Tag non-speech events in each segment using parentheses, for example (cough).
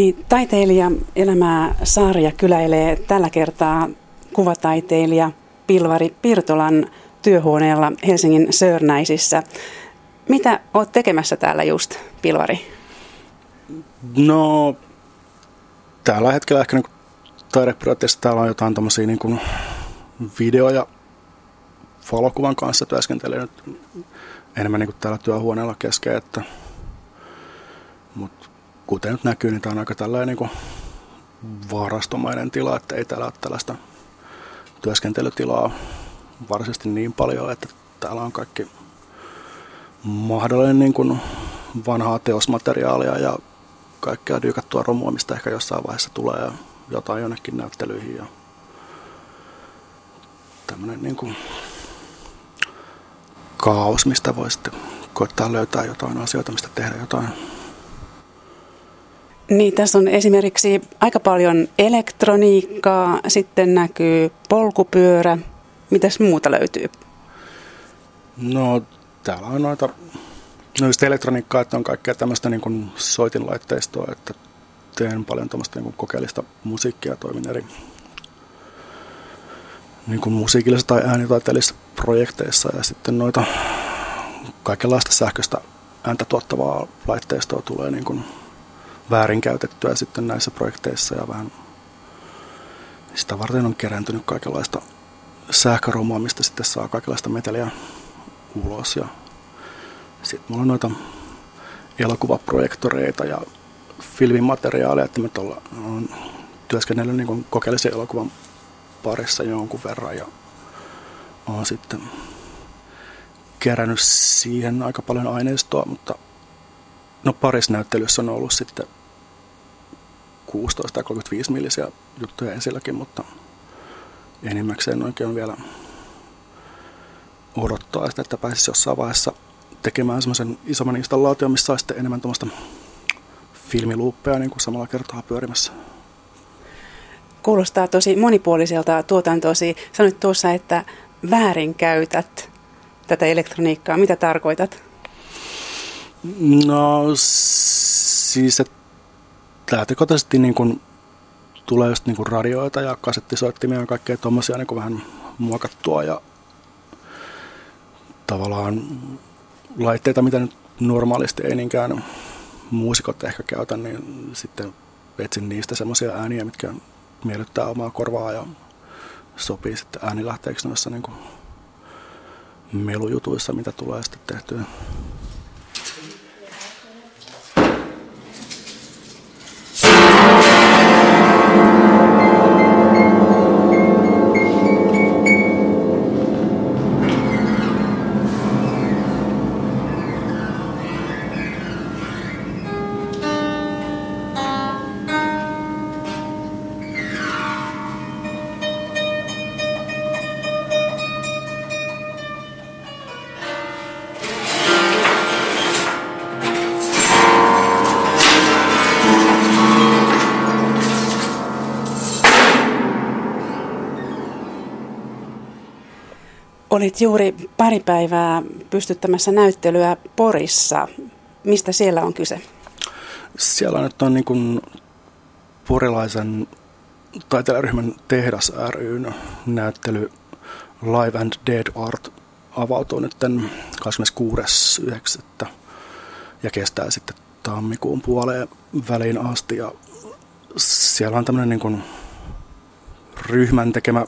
Niin, taiteilija elämää Saaria kyläilee tällä kertaa kuvataiteilija Pilvari Pirtolan työhuoneella Helsingin Sörnäisissä. Mitä oot tekemässä täällä just, Pilvari? No, tällä hetkellä ehkä niin taideprojekteissa täällä on jotain tämmöisiä niin video- ja valokuvan kanssa työskentelen nyt enemmän niin kuin täällä työhuoneella kesken, että mutta kuten nyt näkyy, niin tämä on aika tällainen niin kuin varastomainen tila, että ei täällä ole tällaista työskentelytilaa varsinaisesti niin paljon, että täällä on kaikki mahdollinen niin kuin vanhaa teosmateriaalia ja kaikkea dyykattua romua, mistä ehkä jossain vaiheessa tulee jotain jonnekin näyttelyihin ja tämmöinen niin kuin kaos, mistä voi sitten koittaa löytää jotain asioita, mistä tehdä jotain. Niin, tässä on esimerkiksi aika paljon elektroniikkaa, sitten näkyy polkupyörä. Mitäs muuta löytyy? No, täällä on noita no just elektroniikkaa, että on kaikkea tämmöistä niin kuin soitinlaitteistoa, että teen paljon tämmöistä niin kokeellista musiikkia, toimin eri niin kuin musiikillisissa tai äänitaiteellisissa projekteissa ja sitten noita kaikenlaista sähköistä ääntä tuottavaa laitteistoa tulee niin kuin väärinkäytettyä sitten näissä projekteissa ja vähän sitä varten on kerääntynyt kaikenlaista sähköromua, mistä sitten saa kaikenlaista meteliä ulos. Ja sitten mulla on noita elokuvaprojektoreita ja filmimateriaaleja, että me on työskennellyt niin kokeellisen elokuvan parissa jonkun verran ja olen sitten kerännyt siihen aika paljon aineistoa, mutta no parissa näyttelyssä on ollut sitten 16 tai 35 millisiä juttuja ensilläkin, mutta enimmäkseen oikein vielä odottaa sitä, että pääsisi jossain vaiheessa tekemään semmoisen isomman installaation, missä olisi enemmän tuommoista filmiluuppeja niin kuin samalla kertaa pyörimässä. Kuulostaa tosi monipuoliselta tuotantosi. Sanoit tuossa, että väärinkäytät tätä elektroniikkaa. Mitä tarkoitat? No siis, että lähtökohtaisesti niin kuin tulee just niin kuin radioita ja kasettisoittimia ja kaikkea tuommoisia niin vähän muokattua ja tavallaan laitteita, mitä nyt normaalisti ei niinkään muusikot ehkä käytä, niin sitten etsin niistä semmoisia ääniä, mitkä miellyttää omaa korvaa ja sopii sitten äänilähteeksi noissa niin melujutuissa, mitä tulee sitten tehtyä. Olit juuri pari päivää pystyttämässä näyttelyä Porissa. Mistä siellä on kyse? Siellä nyt on niin kuin porilaisen taiteilijaryhmän Tehdas ryn näyttely Live and Dead Art avautuu nyt 26.9. ja kestää sitten tammikuun puoleen väliin asti. Ja siellä on tämmöinen niin kuin ryhmän tekemä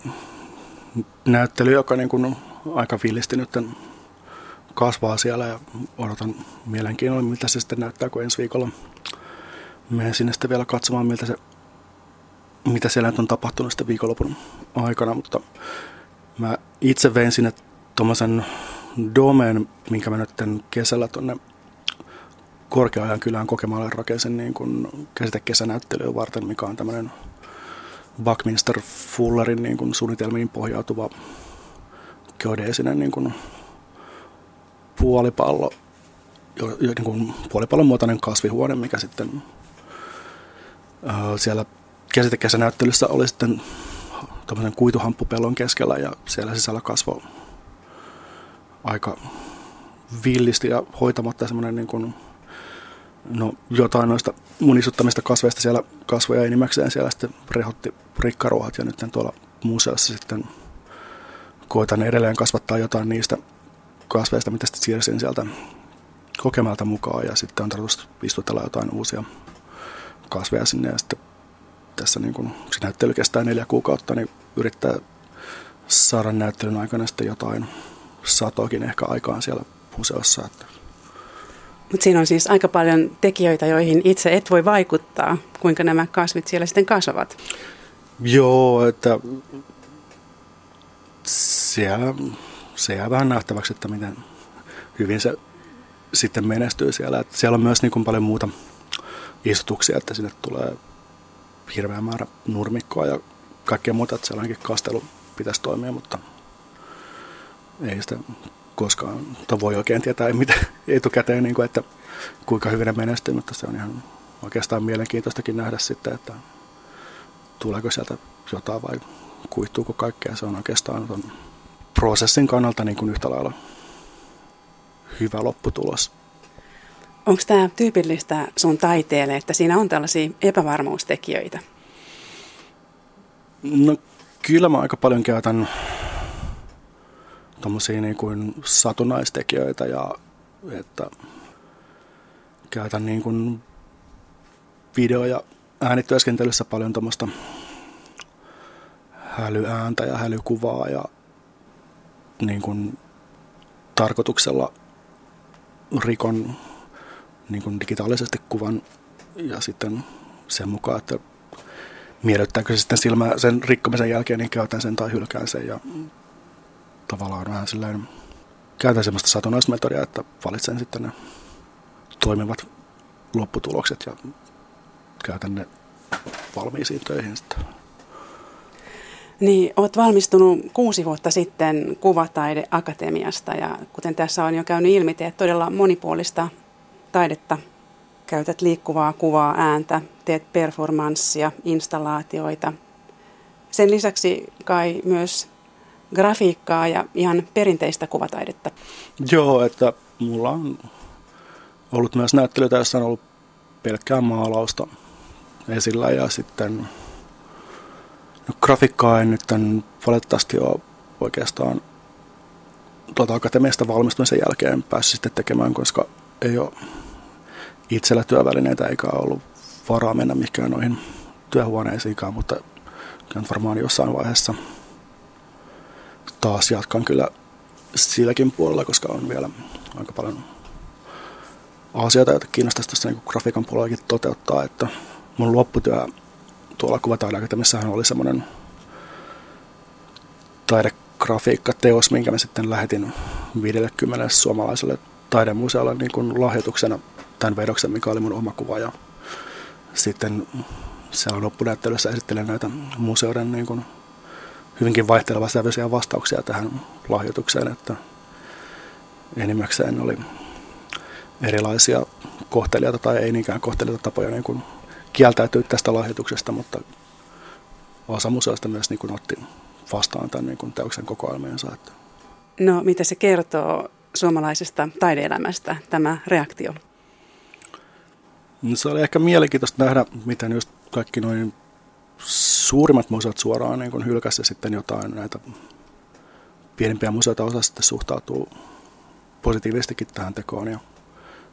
näyttely, joka niin kuin aika villisti nyt kasvaa siellä ja odotan mielenkiinnolla, miltä se sitten näyttää, kun ensi viikolla menen sinne sitten vielä katsomaan, miltä se, mitä siellä nyt on tapahtunut sitten viikonlopun aikana, mutta mä itse vein sinne tuommoisen domeen, minkä mä nyt kesällä tuonne Korkeajan kylään kokemaalle rakensin niin kuin käsitekesänäyttelyä varten, mikä on tämmöinen Buckminster Fullerin niin kuin suunnitelmiin pohjautuva geodeesinen niin kuin puolipallo, jo, jo, niin kuin puolipallon muotoinen kasvihuone, mikä sitten äh, siellä käsitekesänäyttelyssä oli sitten tämmöisen kuituhamppupellon keskellä ja siellä sisällä kasvoi aika villisti ja hoitamatta semmoinen niin kuin no, jotain noista munisuttamista kasveista siellä kasvoja enimmäkseen. Siellä sitten rehotti rikkaruohat ja nyt tuolla museossa sitten koitan edelleen kasvattaa jotain niistä kasveista, mitä sitten siirsin sieltä kokemalta mukaan ja sitten on tarkoitus istutella jotain uusia kasveja sinne ja sitten tässä niin kun se näyttely kestää neljä kuukautta, niin yrittää saada näyttelyn aikana sitten jotain satoakin ehkä aikaan siellä museossa. Että. Mutta siinä on siis aika paljon tekijöitä, joihin itse et voi vaikuttaa, kuinka nämä kasvit siellä sitten kasvavat. Joo, että siellä, se jää vähän nähtäväksi, että miten hyvin se sitten menestyy siellä. Että siellä on myös niin kuin paljon muuta istutuksia, että sinne tulee hirveä määrä nurmikkoa ja kaikkea muuta, että sellainenkin kastelu pitäisi toimia, mutta ei sitä koskaan, tai voi oikein tietää mitä (laughs) etukäteen, niin kuin, että kuinka hyvin ne menestyy, mutta se on ihan oikeastaan mielenkiintoistakin nähdä sitten, että tuleeko sieltä jotain vai kuihtuuko kaikkea. Se on oikeastaan ton prosessin kannalta niin kuin yhtä lailla hyvä lopputulos. Onko tämä tyypillistä sun taiteelle, että siinä on tällaisia epävarmuustekijöitä? No kyllä mä aika paljon käytän tuommoisia niin kuin satunnaistekijöitä ja että käytän niin kuin video- ja äänityöskentelyssä paljon tuommoista hälyääntä ja hälykuvaa ja niin kuin tarkoituksella rikon niin kuin digitaalisesti kuvan ja sitten sen mukaan, että miellyttääkö se sitten silmä sen rikkomisen jälkeen, niin käytän sen tai hylkään sen ja tavallaan vähän silleen käytän semmoista satunnaismetodia, että valitsen sitten ne toimivat lopputulokset ja käytän ne valmiisiin töihin sitten. Niin, olet valmistunut kuusi vuotta sitten Kuvataideakatemiasta ja kuten tässä on jo käynyt ilmi, teet todella monipuolista taidetta. Käytät liikkuvaa kuvaa, ääntä, teet performanssia, installaatioita. Sen lisäksi kai myös grafiikkaa ja ihan perinteistä kuvataidetta. Joo, että mulla on ollut myös näyttelytä, jossa on ollut pelkkää maalausta esillä ja sitten no, grafiikkaa en nyt valitettavasti ole oikeastaan tuota akatemiasta valmistumisen jälkeen päässyt sitten tekemään, koska ei ole itsellä työvälineitä eikä ollut varaa mennä mihinkään noihin työhuoneisiinkaan, mutta kyllä varmaan jossain vaiheessa taas jatkan kyllä silläkin puolella, koska on vielä aika paljon asioita, joita kiinnostaisi tuossa niin grafiikan puolellakin toteuttaa, että mun lopputyö tuolla kuvataideakatemiassahan oli semmoinen taidegrafiikka-teos, minkä mä sitten lähetin 50 suomalaiselle taidemuseolle niin kuin lahjoituksena tämän vedoksen, mikä oli mun oma kuva. Ja sitten siellä loppunäyttelyssä esittelen näitä museoiden niin kuin hyvinkin sävyisiä vastauksia tähän lahjoitukseen, että enimmäkseen oli erilaisia kohtelijoita tai ei niinkään kohtelijoita tapoja niin kuin kieltäytyä tästä lahjoituksesta, mutta osa museoista myös niin kuin otti vastaan tämän niin kuin teoksen kokoelmiensa. Että. No, mitä se kertoo suomalaisesta taideelämästä, tämä reaktio? No, se oli ehkä mielenkiintoista nähdä, miten just kaikki noin suurimmat museot suoraan niin kuin hylkäsi ja sitten jotain näitä pienempiä museoita osa sitten suhtautuu positiivisestikin tähän tekoon ja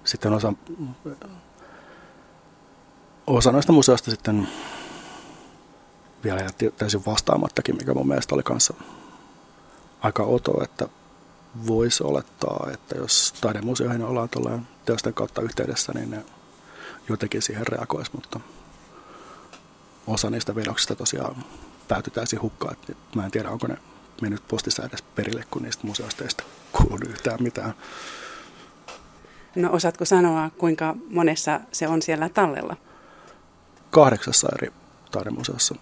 sitten osa, osa noista museoista sitten vielä jätti täysin vastaamattakin, mikä mun mielestä oli kanssa aika oto, että voisi olettaa, että jos taidemuseoihin ollaan tuolla teosten kautta yhteydessä, niin ne jotenkin siihen reagoisi, mutta osa niistä vedoksista tosiaan päätyi täysin hukkaan. Mä en tiedä, onko ne mennyt postissa edes perille, kun niistä museoista ei kuulunut yhtään mitään. No osaatko sanoa, kuinka monessa se on siellä tallella? Kahdeksassa eri taidemuseossa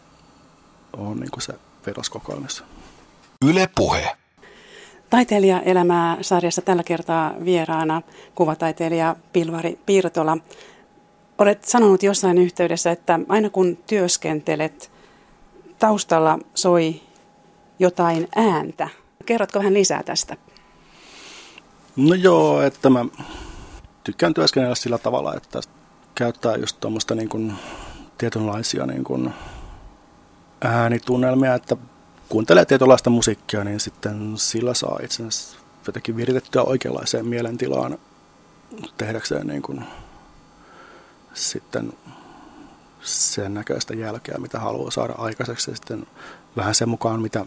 on niin se vedoskokoelmissa. Yle Puhe. Taiteilijaelämää sarjassa tällä kertaa vieraana kuvataiteilija Pilvari Piirtola. Olet sanonut jossain yhteydessä, että aina kun työskentelet, taustalla soi jotain ääntä. Kerrotko vähän lisää tästä? No joo, että mä tykkään työskennellä sillä tavalla, että käyttää just tuommoista niin kuin tietynlaisia niin kuin äänitunnelmia, että kuuntelee tietynlaista musiikkia, niin sitten sillä saa itsensä jotenkin viritettyä oikeanlaiseen mielentilaan tehdäkseen niin kuin sitten sen näköistä jälkeä, mitä haluaa saada aikaiseksi. Ja sitten vähän sen mukaan, mitä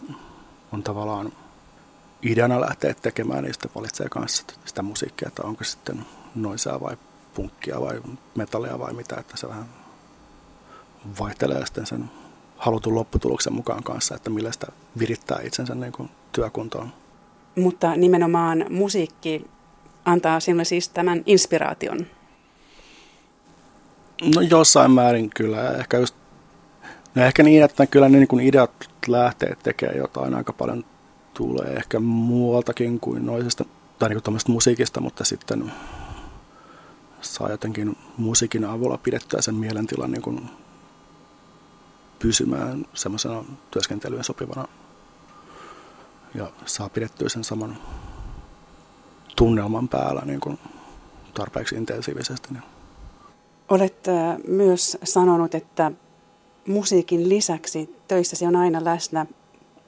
on tavallaan ideana lähteä tekemään, niin sitten valitsee kanssa sitä musiikkia, että onko sitten noisaa vai punkkia vai metallia vai mitä, että se vähän vaihtelee sitten sen halutun lopputuloksen mukaan kanssa, että millä sitä virittää itsensä niin kuin työkuntoon. Mutta nimenomaan musiikki antaa sinulle siis tämän inspiraation? No jossain määrin kyllä. Ehkä, just, no ehkä niin, että kyllä ne niin kuin ideat lähtee tekemään jotain aika paljon tulee ehkä muualtakin kuin noisesta tai niin kuin musiikista, mutta sitten saa jotenkin musiikin avulla pidettyä sen mielentilan niin kuin pysymään semmoisena työskentelyyn sopivana ja saa pidettyä sen saman tunnelman päällä niin kuin tarpeeksi intensiivisesti. Niin. Olet myös sanonut, että musiikin lisäksi töissäsi on aina läsnä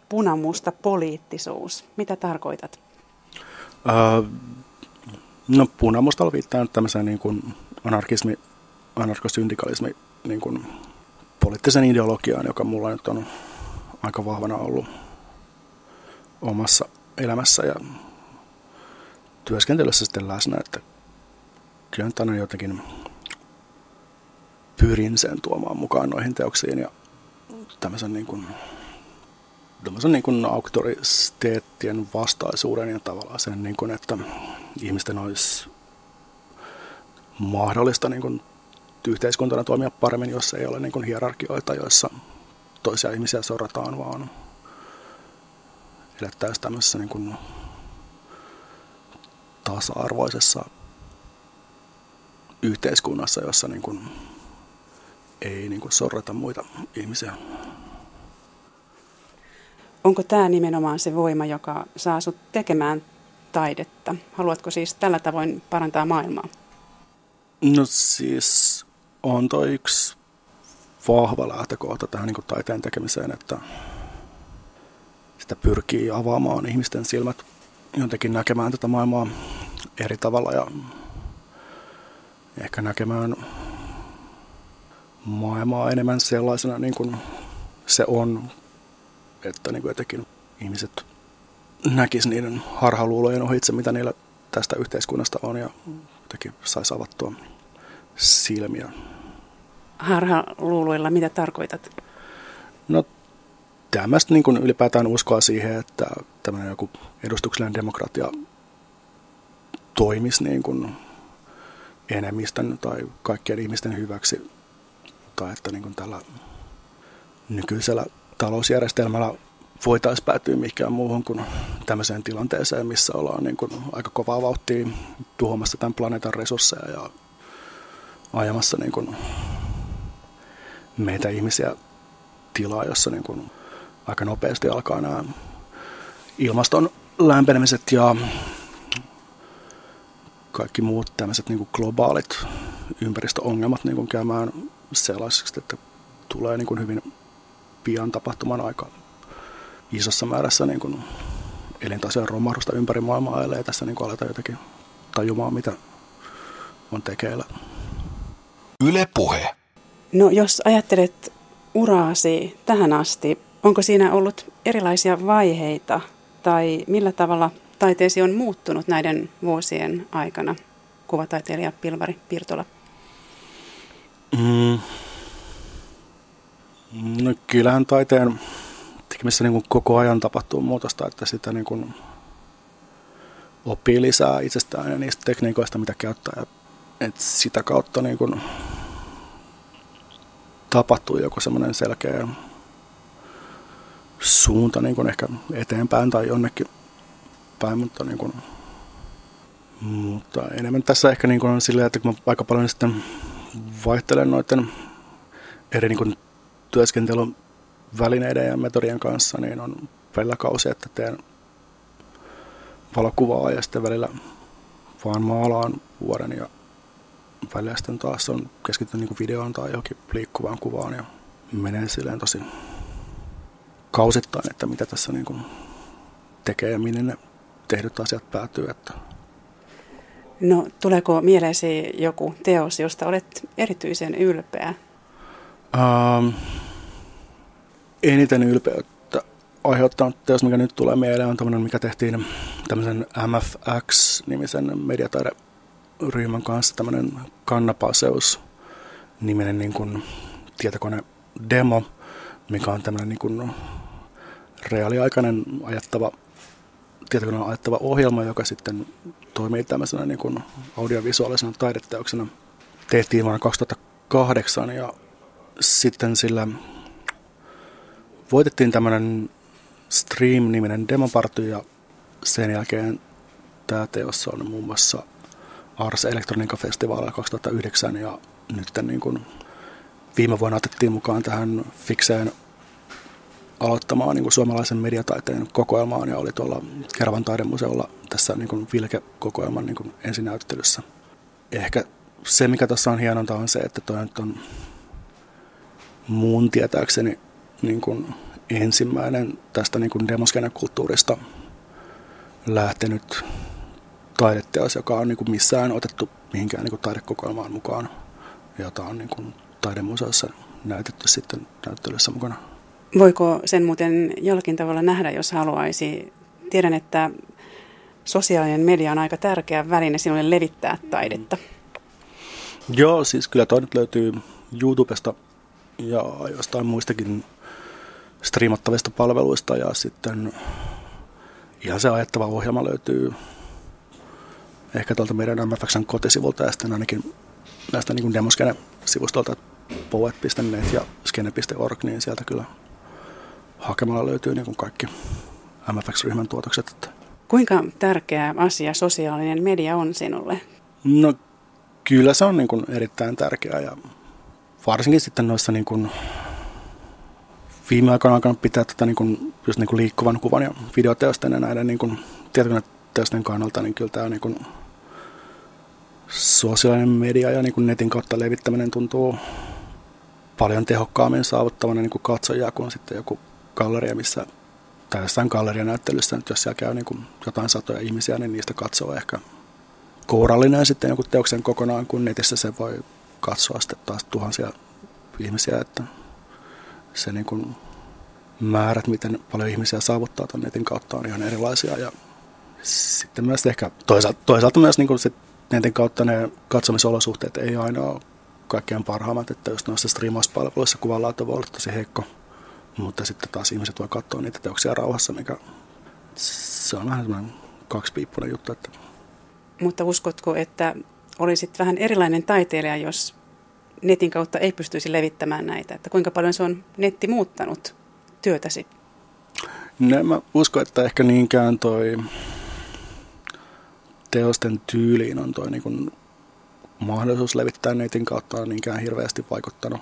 punamusta poliittisuus. Mitä tarkoitat? Uh, no punamustalla viittaa tämmöiseen niin kuin anarkismi, anarkosyndikalismi niin kuin poliittisen ideologiaan, joka mulla nyt on aika vahvana ollut omassa elämässä ja työskentelyssä sitten läsnä, että kyllä nyt aina jotenkin pyrin sen tuomaan mukaan noihin teoksiin ja tämmöisen niin kuin, tämmöisen niin kuin auktoriteettien vastaisuuden ja tavallaan sen, niin kuin, että ihmisten olisi mahdollista niin kuin yhteiskuntana toimia paremmin, jos ei ole niin kuin hierarkioita, joissa toisia ihmisiä sorrataan, vaan elettäisiin tämmöisessä niin kuin tasa-arvoisessa yhteiskunnassa, jossa niin kuin ei niin kuin sorrata muita ihmisiä. Onko tämä nimenomaan se voima, joka saa sinut tekemään taidetta? Haluatko siis tällä tavoin parantaa maailmaa? No siis on toi yksi vahva lähtökohta tähän niin taiteen tekemiseen, että sitä pyrkii avaamaan ihmisten silmät jotenkin näkemään tätä maailmaa eri tavalla ja ehkä näkemään maailmaa enemmän sellaisena niin kuin se on, että niin kuin jotenkin ihmiset näkis niiden harhaluulojen ohitse, mitä niillä tästä yhteiskunnasta on ja jotenkin saisi avattua silmiä. Harhaluuloilla, mitä tarkoitat? No tämmöistä niin kuin ylipäätään uskoa siihen, että tämmöinen joku edustuksellinen demokratia toimisi niin kuin enemmistön tai kaikkien ihmisten hyväksi, tai että niin kuin tällä nykyisellä talousjärjestelmällä voitaisiin päätyä mihinkään muuhun kuin tämmöiseen tilanteeseen, missä ollaan niin kuin aika kovaa vauhtia tuhoamassa tämän planeetan resursseja ja ajamassa niin kuin meitä ihmisiä tilaa, jossa niin kuin aika nopeasti alkaa nämä ilmaston lämpenemiset ja kaikki muut tämmöiset niin globaalit ympäristöongelmat niin kuin käymään sellaisiksi, että tulee niin kuin hyvin pian tapahtuman aika isossa määrässä niin kuin elintasojen romahdusta ympäri maailmaa, ellei tässä niin kuin aleta jotenkin tajumaan, mitä on tekeillä. Yle Puhe. No jos ajattelet uraasi tähän asti, onko siinä ollut erilaisia vaiheita tai millä tavalla taiteesi on muuttunut näiden vuosien aikana, kuvataiteilija Pilvari Pirtola? Mm. No kyllähän taiteen tekemisessä niin kuin koko ajan tapahtuu muutosta, että sitä niin kuin oppii lisää itsestään ja niistä tekniikoista, mitä käyttää. Et sitä kautta niin kuin tapahtuu joku semmoinen selkeä suunta niin kuin ehkä eteenpäin tai jonnekin päin, mutta, niin kuin, mutta enemmän tässä ehkä niin kuin on silleen, että kun mä aika paljon sitten vaihtelen noiden eri niin kuin työskentelyn välineiden ja metodien kanssa, niin on välillä kausi, että teen valokuvaa ja sitten välillä vaan maalaan vuoden ja välillä sitten taas on keskittynyt niin videoon tai johonkin liikkuvaan kuvaan ja menee silleen tosi kausittain, että mitä tässä niin kuin tekee ja minne ne tehdyt asiat päätyy. Että No, tuleeko mieleesi joku teos, josta olet erityisen ylpeä? Um, eniten ylpeyttä aiheuttanut teos, mikä nyt tulee mieleen, on tämmöinen, mikä tehtiin tämmöisen MFX-nimisen mediataideryhmän kanssa, tämmöinen Kannapaseus-niminen niin kuin tietokone-demo, mikä on tämmöinen niin kuin reaaliaikainen ajattava tietokoneen ajattava ohjelma, joka sitten toimii tämmöisenä niin kuin audiovisuaalisena taideteoksena. Tehtiin vuonna 2008 ja sitten sillä voitettiin tämmöinen Stream-niminen demoparty ja sen jälkeen tämä teos on muun muassa Ars Electronica Festivalilla 2009 ja nyt niin kuin viime vuonna otettiin mukaan tähän fikseen aloittamaan niin kuin suomalaisen mediataiteen kokoelmaan ja oli tuolla Kervan taidemuseolla tässä niin kuin Vilke-kokoelman niin kuin ensinäyttelyssä. Ehkä se, mikä tässä on hienonta, on se, että toi nyt on mun tietääkseni niin kuin ensimmäinen tästä niin kuin demoskenekulttuurista lähtenyt taideteos, joka on niin kuin missään otettu mihinkään niin kuin taidekokoelmaan mukaan, jota on niin kuin taidemuseossa näytetty sitten näyttelyssä mukana. Voiko sen muuten jollakin tavalla nähdä, jos haluaisi? Tiedän, että sosiaalinen media on aika tärkeä väline sinulle levittää taidetta. Joo, siis kyllä toi nyt löytyy YouTubesta ja jostain muistakin striimattavista palveluista ja sitten ihan se ajattava ohjelma löytyy ehkä tuolta meidän MFXn kotisivulta ja sitten ainakin näistä niin demoskene-sivustolta poet.net ja skene.org, niin sieltä kyllä hakemalla löytyy niin kuin kaikki MFX-ryhmän tuotokset. Kuinka tärkeä asia sosiaalinen media on sinulle? No kyllä se on niin kuin erittäin tärkeää ja varsinkin sitten noissa niin kuin viime aikoina alkanut pitää tätä niin kuin, just niin kuin liikkuvan kuvan ja videoteosten ja näiden niin kuin tietokoneteosten kannalta, niin kyllä tämä niin kuin sosiaalinen media ja niin kuin netin kautta levittäminen tuntuu paljon tehokkaammin saavuttavana niin kuin katsojaa kuin sitten joku galleria, missä tai jossain gallerianäyttelyssä, nyt jos siellä käy niin kuin jotain satoja ihmisiä, niin niistä katsoo ehkä kourallinen sitten joku teoksen kokonaan, kun netissä se voi katsoa sitten taas tuhansia ihmisiä, että se niin kuin määrät, miten paljon ihmisiä saavuttaa tuon netin kautta on ihan erilaisia. Ja sitten myös ehkä toisaalta, toisaalta myös niin kuin sit netin kautta ne katsomisolosuhteet ei aina ole kaikkein parhaimmat, että just noissa striimauspalveluissa kuvanlaatu voi olla tosi heikko, mutta sitten taas ihmiset voi katsoa niitä teoksia rauhassa, mikä se on vähän semmoinen kaksipiippunen juttu. Että. Mutta uskotko, että olisit vähän erilainen taiteilija, jos netin kautta ei pystyisi levittämään näitä? Että kuinka paljon se on netti muuttanut työtäsi? No, mä uskon, että ehkä niinkään toi teosten tyyliin on toi niin mahdollisuus levittää netin kautta on niinkään hirveästi vaikuttanut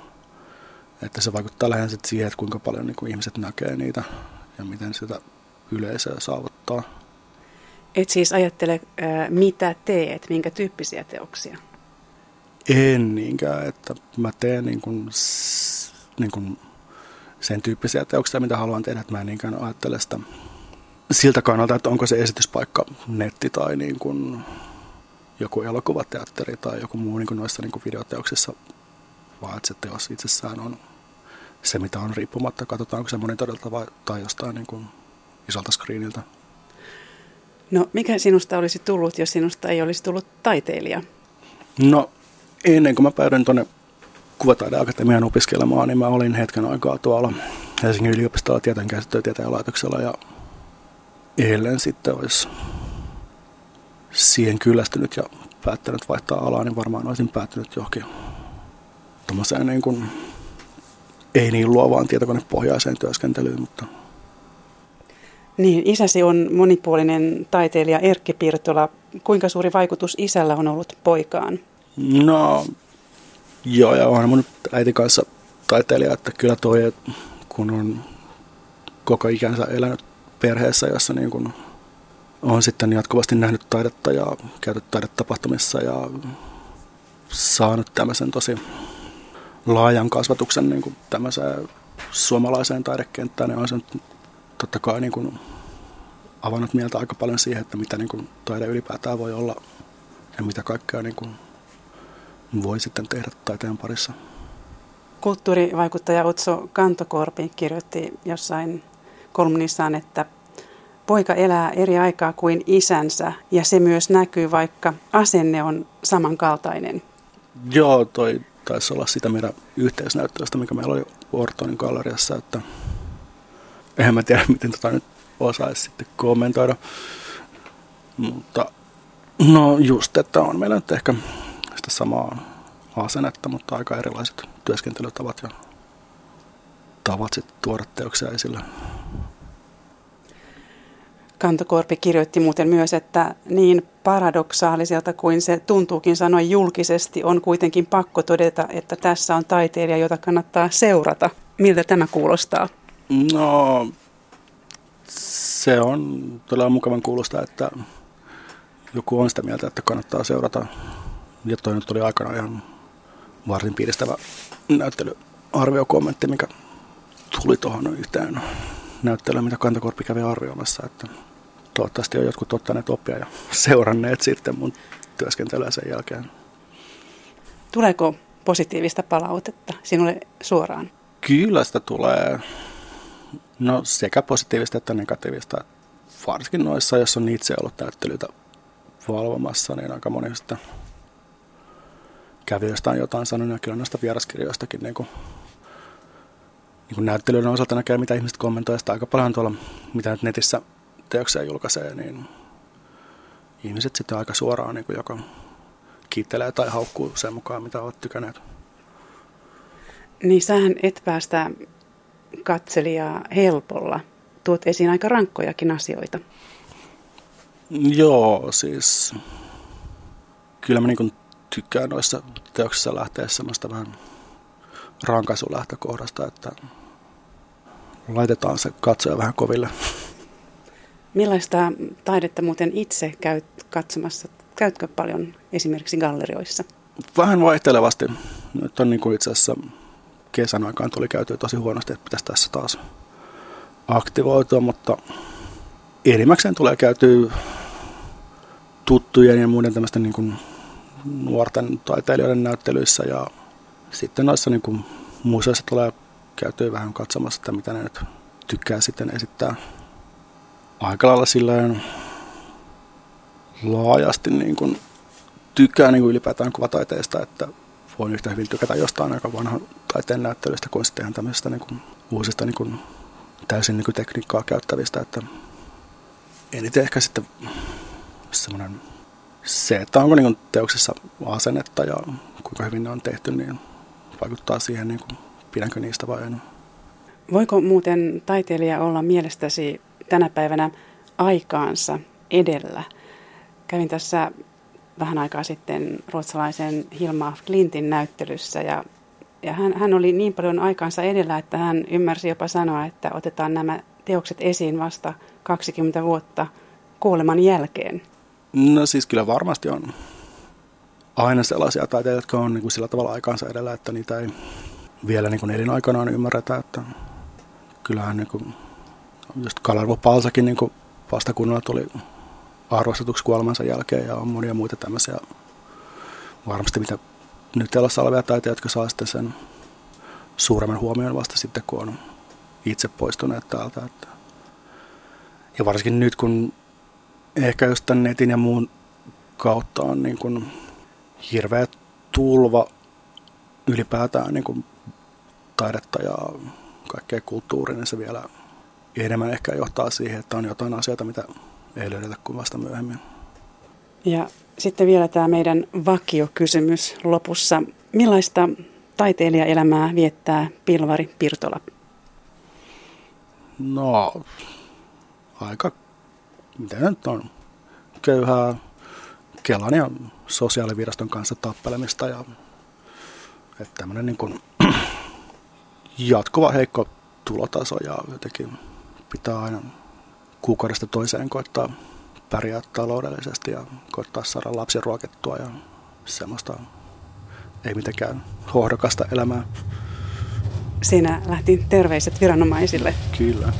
että se vaikuttaa lähinnä siihen, että kuinka paljon niin kuin ihmiset näkee niitä ja miten sitä yleisöä saavuttaa. Et siis ajattele, mitä teet, minkä tyyppisiä teoksia? En niinkään, että mä teen niin kuin, niin kuin sen tyyppisiä teoksia, mitä haluan tehdä, että mä en niinkään ajattele sitä siltä kannalta, että onko se esityspaikka netti tai niin kuin joku elokuvateatteri tai joku muu niin kuin noissa niin kuin videoteoksissa, vaan että se teos itsessään on se, mitä on riippumatta, katsotaanko se monitorilta vai, tai jostain niin kuin isolta screeniltä. No, mikä sinusta olisi tullut, jos sinusta ei olisi tullut taiteilija? No, ennen kuin mä päädyin tuonne Kuvataideakatemian opiskelemaan, niin mä olin hetken aikaa tuolla Helsingin yliopistolla tieteen käsittelytieteen laitoksella ja eilen sitten olisi siihen kyllästynyt ja päättänyt vaihtaa alaa, niin varmaan olisin päättynyt johonkin tuommoiseen niin kuin ei niin luovaan tietokonepohjaiseen työskentelyyn, mutta niin, isäsi on monipuolinen taiteilija Erkki Pirtola. Kuinka suuri vaikutus isällä on ollut poikaan? No, joo, ja onhan mun äiti kanssa taiteilija, että kyllä toi, kun on koko ikänsä elänyt perheessä, jossa niin kun on sitten jatkuvasti nähnyt taidetta ja käyty taidetapahtumissa ja saanut tämmöisen tosi laajan kasvatuksen niin kuin tämmöiseen suomalaiseen taidekenttään, niin on se totta kai niin kuin avannut mieltä aika paljon siihen, että mitä niin kuin taide ylipäätään voi olla ja mitä kaikkea niin kuin voi sitten tehdä taiteen parissa. Kulttuurivaikuttaja Otso Kantokorpi kirjoitti jossain kolumnissaan, että poika elää eri aikaa kuin isänsä ja se myös näkyy, vaikka asenne on samankaltainen. Joo, toi taisi olla sitä meidän yhteisnäyttöistä, mikä meillä oli Ortonin galleriassa, että eihän mä tiedä, miten tota nyt osaisi sitten kommentoida. Mutta no just, että on meillä nyt ehkä sitä samaa asennetta, mutta aika erilaiset työskentelytavat ja tavat sitten tuoda teoksia esille. Kantokorpi kirjoitti muuten myös, että niin paradoksaaliselta kuin se tuntuukin sanoi julkisesti, on kuitenkin pakko todeta, että tässä on taiteilija, jota kannattaa seurata. Miltä tämä kuulostaa? No, se on todella mukavan kuulosta, että joku on sitä mieltä, että kannattaa seurata. Ja toi nyt oli aikana ihan varsin piiristävä näyttelyarviokommentti, mikä tuli tuohon yhteen näyttelyyn, mitä Kantakorpi kävi arvioimassa. Että toivottavasti on jotkut ottaneet oppia ja (laughs) seuranneet sitten mun työskentelyä sen jälkeen. Tuleeko positiivista palautetta sinulle suoraan? Kyllä sitä tulee. No sekä positiivista että negatiivista. Varsinkin noissa, jos on itse ollut näyttelyitä valvomassa, niin aika moni sitä kävijöistä on jotain sanonut ja kyllä noista vieraskirjoistakin niin kuin, niin kuin näyttelyiden osalta näkee, mitä ihmiset kommentoivat. Aika paljon tuolla, mitä nyt netissä teoksia julkaisee, niin ihmiset sitten aika suoraan niin kuin joko kiittelee tai haukkuu sen mukaan, mitä olet tykänneet. Niin sähän et päästä katselijaa helpolla. Tuot esiin aika rankkojakin asioita. Joo, siis kyllä mä niin tykkään noissa teoksissa lähteä semmoista vähän rankasulähtökohdasta, että laitetaan se katsoja vähän koville. Millaista taidetta muuten itse käyt katsomassa? Käytkö paljon esimerkiksi gallerioissa? Vähän vaihtelevasti. Nyt on niin kuin itse asiassa kesän aikaan tuli käytyä tosi huonosti, että pitäisi tässä taas aktivoitua, mutta enimmäkseen tulee käytyä tuttujen ja muiden tämmöisten niin kuin nuorten taiteilijoiden näyttelyissä ja sitten noissa niin kuin museoissa tulee käytyä vähän katsomassa, että mitä ne nyt tykkää sitten esittää aika lailla silleen laajasti niin kuin tykkää niin kuin ylipäätään kuvataiteesta, että voin yhtä hyvin tykätä jostain aika vanhan taiteen näyttelystä kuin sitten ihan tämmöisistä niin kuin uusista niin kuin täysin niin kuin tekniikkaa käyttävistä, että eniten ehkä sitten semmoinen se, että onko niin teoksessa asennetta ja kuinka hyvin ne on tehty, niin vaikuttaa siihen, niin kuin, pidänkö niistä vai en. Voiko muuten taiteilija olla mielestäsi tänä päivänä aikaansa edellä? Kävin tässä vähän aikaa sitten ruotsalaisen Hilma Flintin näyttelyssä ja, ja hän, hän oli niin paljon aikaansa edellä, että hän ymmärsi jopa sanoa, että otetaan nämä teokset esiin vasta 20 vuotta kuoleman jälkeen. No siis kyllä varmasti on aina sellaisia taiteita, jotka on niin kuin sillä tavalla aikaansa edellä, että niitä ei vielä niin kuin elinaikanaan ymmärretä. Että kyllähän niin kuin, just Kalervo Palsakin niin kuin vasta kunnolla tuli arvostetuksi kuolemansa jälkeen ja on monia muita tämmöisiä varmasti mitä nyt elossa olevia taiteita, jotka saa sitten sen suuremman huomioon vasta sitten, kun on itse poistuneet täältä. Että. Ja varsinkin nyt, kun ehkä just tämän netin ja muun kautta on niin kuin hirveä tulva ylipäätään niin kuin taidetta ja kaikkea kulttuuria, niin se vielä enemmän ehkä johtaa siihen, että on jotain asioita, mitä ei löydetä kuin vasta myöhemmin. Ja sitten vielä tämä meidän vakiokysymys lopussa. Millaista taiteilijaelämää viettää Pilvari Pirtola? No, aika mitä nyt on, köyhää Kelan ja sosiaaliviraston kanssa tappelemista ja että tämmöinen niin kuin (clears throat) jatkuva heikko tulotaso ja jotenkin pitää aina kuukaudesta toiseen koittaa pärjää taloudellisesti ja koittaa saada lapsi ruokettua ja semmoista ei mitenkään hohdokasta elämää. Siinä lähti terveiset viranomaisille. Kyllä.